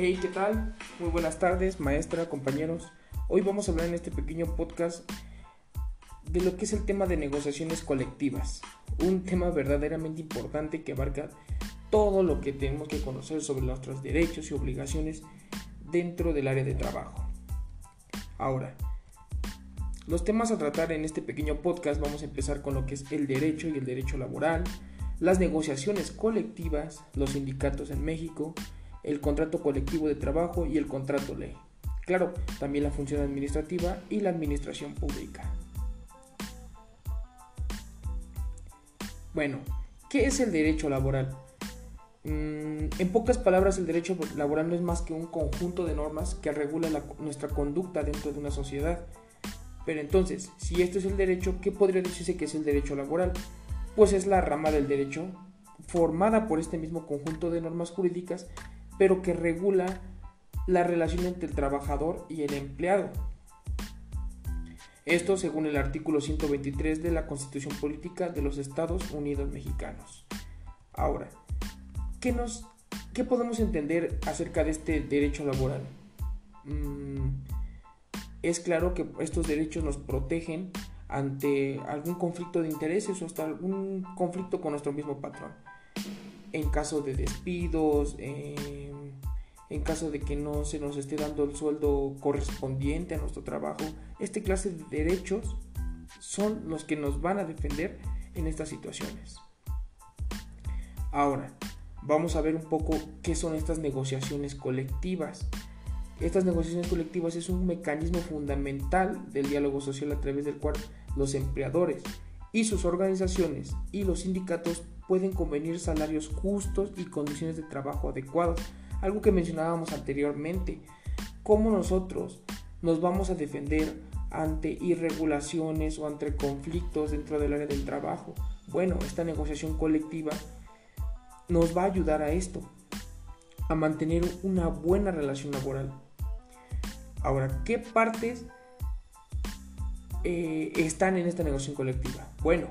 Hey, ¿qué tal? Muy buenas tardes, maestra, compañeros. Hoy vamos a hablar en este pequeño podcast de lo que es el tema de negociaciones colectivas. Un tema verdaderamente importante que abarca todo lo que tenemos que conocer sobre nuestros derechos y obligaciones dentro del área de trabajo. Ahora, los temas a tratar en este pequeño podcast vamos a empezar con lo que es el derecho y el derecho laboral, las negociaciones colectivas, los sindicatos en México, el contrato colectivo de trabajo y el contrato ley. Claro, también la función administrativa y la administración pública. Bueno, ¿qué es el derecho laboral? Mm, en pocas palabras, el derecho laboral no es más que un conjunto de normas que regula nuestra conducta dentro de una sociedad. Pero entonces, si esto es el derecho, ¿qué podría decirse que es el derecho laboral? Pues es la rama del derecho formada por este mismo conjunto de normas jurídicas pero que regula la relación entre el trabajador y el empleado. Esto según el artículo 123 de la Constitución Política de los Estados Unidos Mexicanos. Ahora, ¿qué, nos, qué podemos entender acerca de este derecho laboral? Mm, es claro que estos derechos nos protegen ante algún conflicto de intereses o hasta algún conflicto con nuestro mismo patrón. En caso de despidos, en caso de que no se nos esté dando el sueldo correspondiente a nuestro trabajo. Este clase de derechos son los que nos van a defender en estas situaciones. Ahora, vamos a ver un poco qué son estas negociaciones colectivas. Estas negociaciones colectivas es un mecanismo fundamental del diálogo social a través del cual los empleadores y sus organizaciones y los sindicatos pueden convenir salarios justos y condiciones de trabajo adecuados algo que mencionábamos anteriormente, cómo nosotros nos vamos a defender ante irregulaciones o ante conflictos dentro del área del trabajo. Bueno, esta negociación colectiva nos va a ayudar a esto, a mantener una buena relación laboral. Ahora, ¿qué partes eh, están en esta negociación colectiva? Bueno,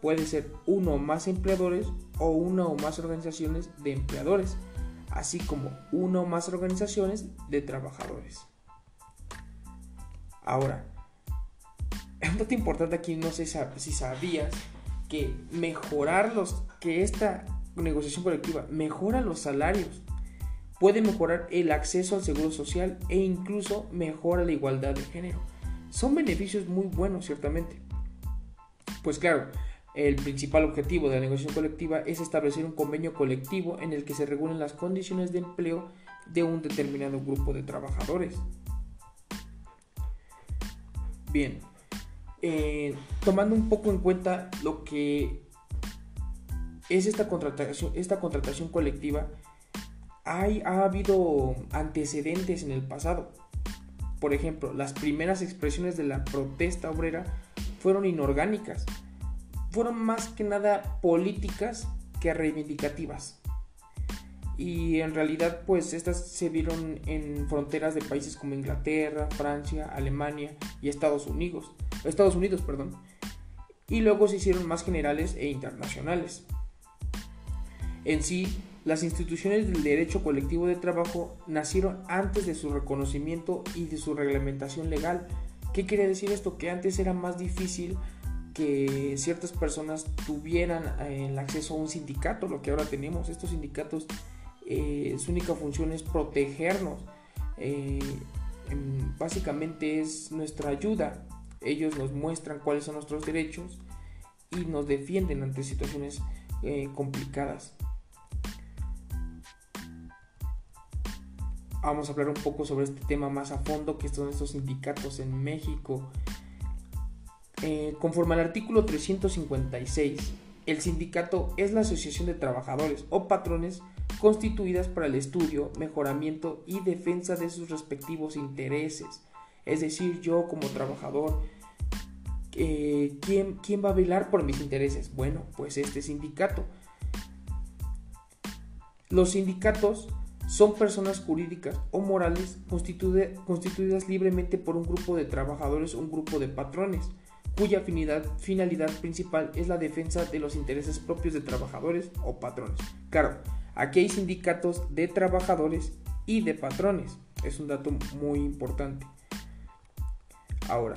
puede ser uno o más empleadores o una o más organizaciones de empleadores así como una o más organizaciones de trabajadores. Ahora, un dato importante aquí, no sé si sabías que mejorar los, que esta negociación colectiva mejora los salarios, puede mejorar el acceso al seguro social e incluso mejora la igualdad de género. Son beneficios muy buenos, ciertamente. Pues claro, el principal objetivo de la negociación colectiva es establecer un convenio colectivo en el que se regulen las condiciones de empleo de un determinado grupo de trabajadores. Bien, eh, tomando un poco en cuenta lo que es esta contratación, esta contratación colectiva, hay, ha habido antecedentes en el pasado. Por ejemplo, las primeras expresiones de la protesta obrera fueron inorgánicas fueron más que nada políticas que reivindicativas. Y en realidad pues estas se vieron en fronteras de países como Inglaterra, Francia, Alemania y Estados Unidos, Estados Unidos, perdón. Y luego se hicieron más generales e internacionales. En sí, las instituciones del derecho colectivo de trabajo nacieron antes de su reconocimiento y de su reglamentación legal. ¿Qué quiere decir esto? Que antes era más difícil que ciertas personas tuvieran eh, el acceso a un sindicato, lo que ahora tenemos. Estos sindicatos, eh, su única función es protegernos. Eh, básicamente es nuestra ayuda. Ellos nos muestran cuáles son nuestros derechos y nos defienden ante situaciones complicadas. Vamos a hablar un poco sobre este tema más a fondo, que son estos sindicatos en México eh, conforme al artículo 356, el sindicato es la asociación de trabajadores o patrones constituidas para el estudio, mejoramiento y defensa de sus respectivos intereses. Es decir, yo como trabajador, eh, ¿quién, ¿quién va a velar por mis intereses? Bueno, pues este sindicato. Los sindicatos son personas jurídicas o morales constituidas libremente por un grupo de trabajadores o un grupo de patrones cuya finalidad principal es la defensa de los intereses propios de trabajadores o patrones. Claro, aquí hay sindicatos de trabajadores y de patrones. Es un dato muy importante. Ahora,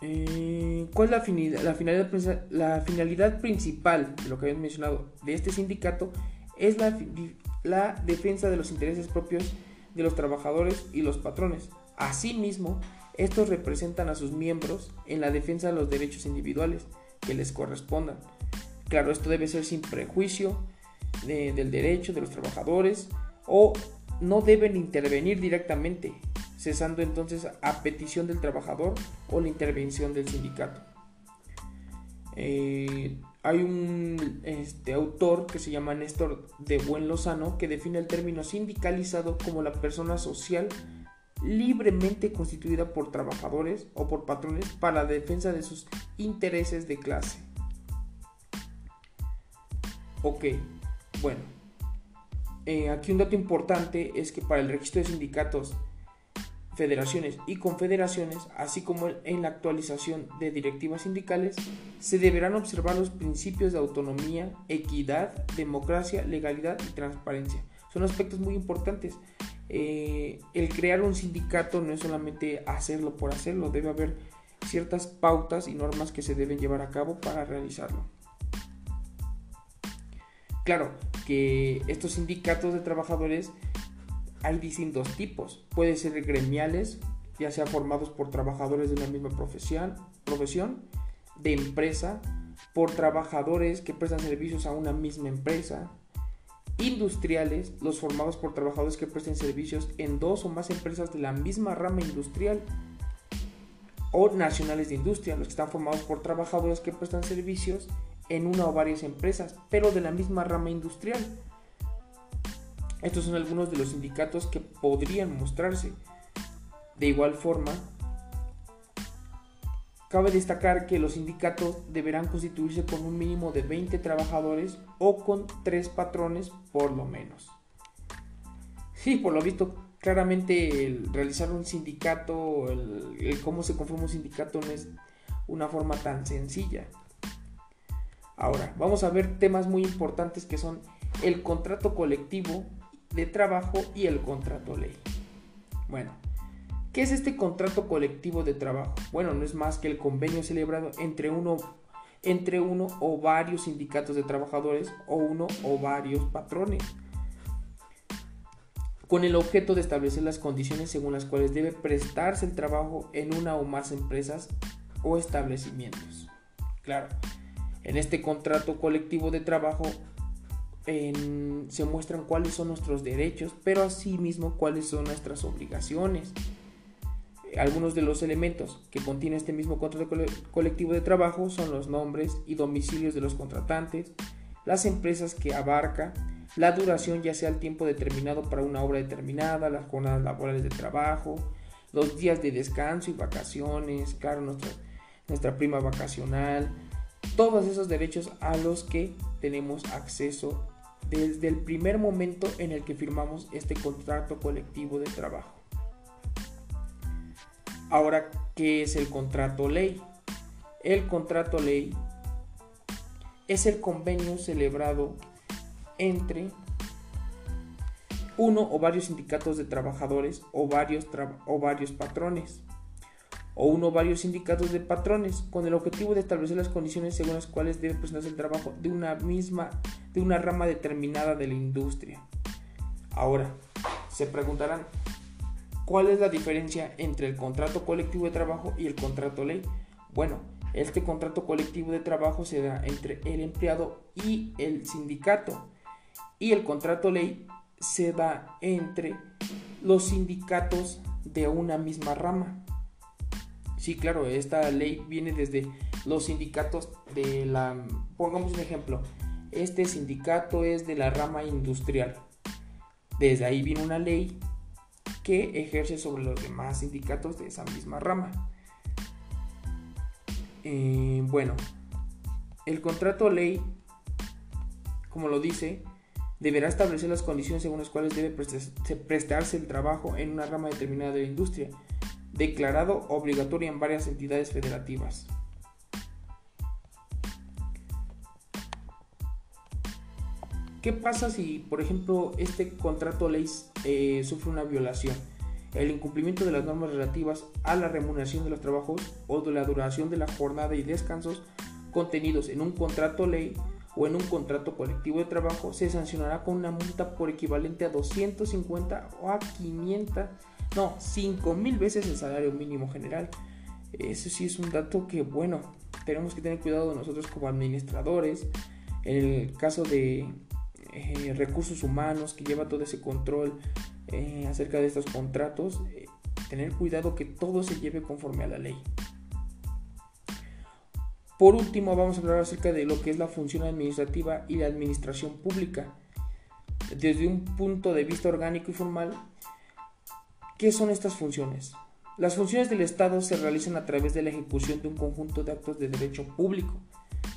eh, ¿cuál es la finalidad, la, finalidad, principal de lo que habíamos mencionado de este sindicato? Es la, la defensa de los intereses propios de los trabajadores y los patrones. Asimismo, estos representan a sus miembros en la defensa de los derechos individuales que les correspondan. Claro, esto debe ser sin prejuicio del derecho de los trabajadores o no deben intervenir directamente, cesando entonces a petición del trabajador o la intervención del sindicato. Eh, hay un este, autor que se llama Néstor de Buen Lozano que define el término sindicalizado como la persona social libremente constituida por trabajadores o por patrones para la defensa de sus intereses de clase. Ok, bueno, eh, aquí un dato importante es que para el registro de sindicatos, federaciones y confederaciones, así como en la actualización de directivas sindicales, se deberán observar los principios de autonomía, equidad, democracia, legalidad y transparencia. Son aspectos muy importantes eh, el crear un sindicato no es solamente hacerlo por hacerlo, debe haber ciertas pautas y normas que se deben llevar a cabo para realizarlo. Claro que estos sindicatos de trabajadores hay distintos tipos. Pueden ser gremiales, ya sea formados por trabajadores de una misma profesión, profesión, de empresa, por trabajadores que prestan servicios a una misma empresa, industriales, los formados por trabajadores que presten servicios en dos o más empresas de la misma rama industrial, o nacionales de industria, los que están formados por trabajadores que prestan servicios en una o varias empresas, pero de la misma rama industrial. Estos son algunos de los sindicatos que podrían mostrarse. De igual forma, Cabe destacar que los sindicatos deberán constituirse con un mínimo de 20 trabajadores o con 3 patrones por lo menos. Sí, por lo visto, claramente el realizar un sindicato, el, cómo se conforma un sindicato no es una forma tan sencilla. Ahora, vamos a ver temas muy importantes que son el contrato colectivo de trabajo y el contrato ley. Bueno, ¿Qué es este contrato colectivo de trabajo? Bueno, no es más que el convenio celebrado entre uno, entre uno o varios sindicatos de trabajadores o uno o varios patrones, con el objeto de establecer las condiciones según las cuales debe prestarse el trabajo en una o más empresas o establecimientos. Claro, en este contrato colectivo de trabajo se muestran cuáles son nuestros derechos, pero asimismo cuáles son nuestras obligaciones algunos de los elementos que contiene este mismo contrato colectivo de trabajo son los nombres y domicilios de los contratantes, las empresas que abarca, la duración ya sea el tiempo determinado para una obra determinada, las jornadas laborales de trabajo, los días de descanso y vacaciones, claro, nuestra, nuestra prima vacacional, todos esos derechos a los que tenemos acceso desde el primer momento en el que firmamos este contrato colectivo de trabajo. Ahora, ¿qué es el contrato ley? El contrato ley es el convenio celebrado entre uno o varios sindicatos de trabajadores o varios, o varios patrones o uno o varios sindicatos de patrones con el objetivo de establecer las condiciones según las cuales debe presentarse el trabajo de una misma de una rama determinada de la industria. Ahora, se preguntarán, ¿Cuál es la diferencia entre el contrato colectivo de trabajo y el contrato ley? Bueno, este contrato colectivo de trabajo se da entre el empleado y el sindicato y el contrato ley se da entre los sindicatos de una misma rama. Sí, claro, esta ley viene desde los sindicatos de la... Pongamos un ejemplo. Este sindicato es de la rama industrial. Desde ahí viene una ley que ejerce sobre los demás sindicatos de esa misma rama. Eh, bueno, el contrato ley, como lo dice, deberá establecer las condiciones según las cuales debe prestarse el trabajo en una rama determinada de la industria, declarado obligatorio en varias entidades federativas. ¿Qué pasa si, por ejemplo, este contrato ley eh, sufre una violación? El incumplimiento de las normas relativas a la remuneración de los trabajos o de la duración de la jornada y descansos contenidos en un contrato ley o en un contrato colectivo de trabajo se sancionará con una multa por equivalente a 250 o a 500, no, 5 mil veces el salario mínimo general. Eso sí es un dato que, bueno, tenemos que tener cuidado nosotros como administradores. En el caso de eh, recursos humanos que lleva todo ese control eh, acerca de estos contratos, eh, tener cuidado que todo se lleve conforme a la ley. Por último, vamos a hablar acerca de lo que es la función administrativa y la administración pública. Desde un punto de vista orgánico y formal, ¿qué son estas funciones? Las funciones del Estado se realizan a través de la ejecución de un conjunto de actos de derecho público,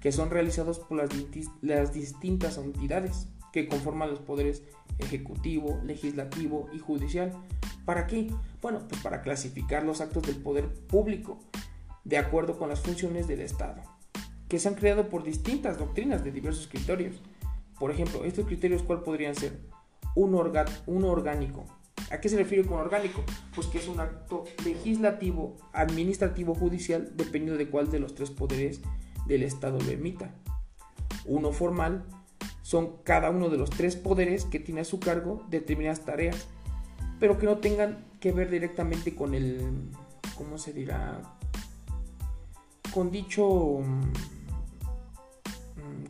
que son realizados por las, las distintas entidades que conforman los poderes ejecutivo, legislativo y judicial. ¿Para qué? Bueno, pues para clasificar los actos del poder público de acuerdo con las funciones del Estado, que se han creado por distintas doctrinas de diversos criterios. Por ejemplo, estos criterios, ¿cuál podrían ser? Un, un orgánico. ¿A qué se refiere con orgánico? Pues que es un acto legislativo, administrativo, judicial, dependiendo de cuál de los tres poderes del Estado lo emita. Uno formal, son cada uno de los tres poderes que tiene a su cargo determinadas tareas, pero que no tengan que ver directamente con el, ¿cómo se dirá? Con dicho, mm,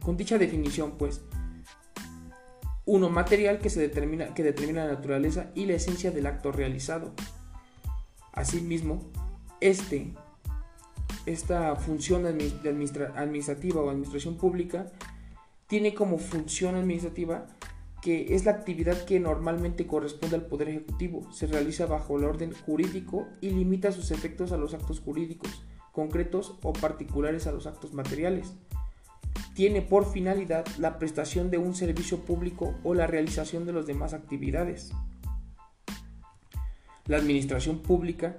con dicha definición, pues. Uno material que se determina, que determina la naturaleza y la esencia del acto realizado. Asimismo, este, esta función administrativa o administración pública tiene como función administrativa que es la actividad que normalmente corresponde al Poder Ejecutivo, se realiza bajo el orden jurídico y limita sus efectos a los actos jurídicos, concretos o particulares a los actos materiales. Tiene por finalidad la prestación de un servicio público o la realización de las demás actividades. La administración pública.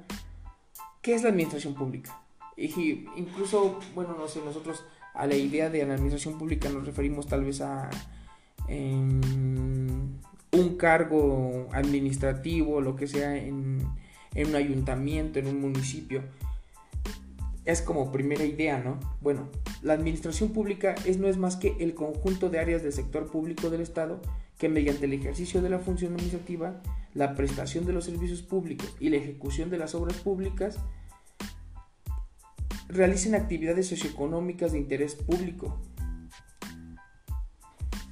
¿Qué es la administración pública? Y incluso, bueno, no sé, nosotros a la idea de la administración pública nos referimos tal vez a un cargo administrativo, lo que sea, en, en un ayuntamiento, en un municipio. Es como primera idea, ¿no? Bueno, la administración pública es, no es más que el conjunto de áreas del sector público del Estado que mediante el ejercicio de la función administrativa, la prestación de los servicios públicos y la ejecución de las obras públicas realicen actividades socioeconómicas de interés público.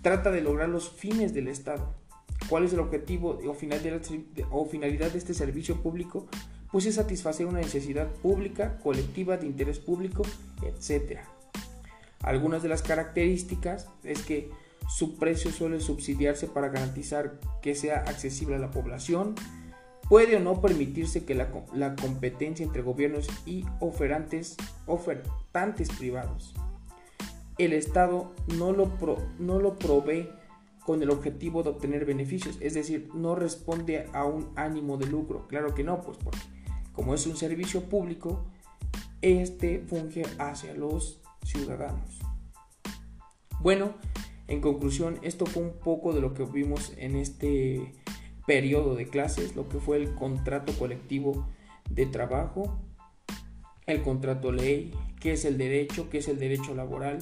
Trata de lograr los fines del Estado. ¿Cuál es el objetivo o, finalidad de este servicio público? Pues es satisfacer una necesidad pública, colectiva, de interés público, etc. Algunas de las características es que su precio suele subsidiarse para garantizar que sea accesible a la población, Puede o no permitirse que la, competencia entre gobiernos y oferantes, ofertantes privados. El Estado no lo, no lo provee con el objetivo de obtener beneficios, es decir, no responde a un ánimo de lucro. Claro que no, pues porque como es un servicio público, este funge hacia los ciudadanos. Bueno, en conclusión, esto fue un poco de lo que vimos en este periodo de clases, lo que fue el contrato colectivo de trabajo, el contrato ley, qué es el derecho, qué es el derecho laboral.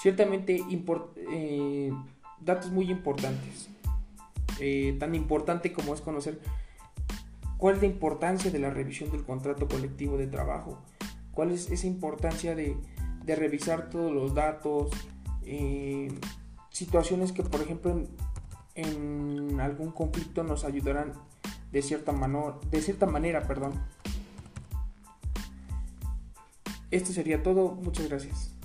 Ciertamente eh, datos muy importantes. Eh, tan importante como es conocer cuál es la importancia de la revisión del contrato colectivo de trabajo, cuál es esa importancia de, revisar todos los datos, eh, situaciones que por ejemplo en algún conflicto nos ayudarán de cierta, de cierta manera. Perdón. Esto sería todo. Muchas gracias.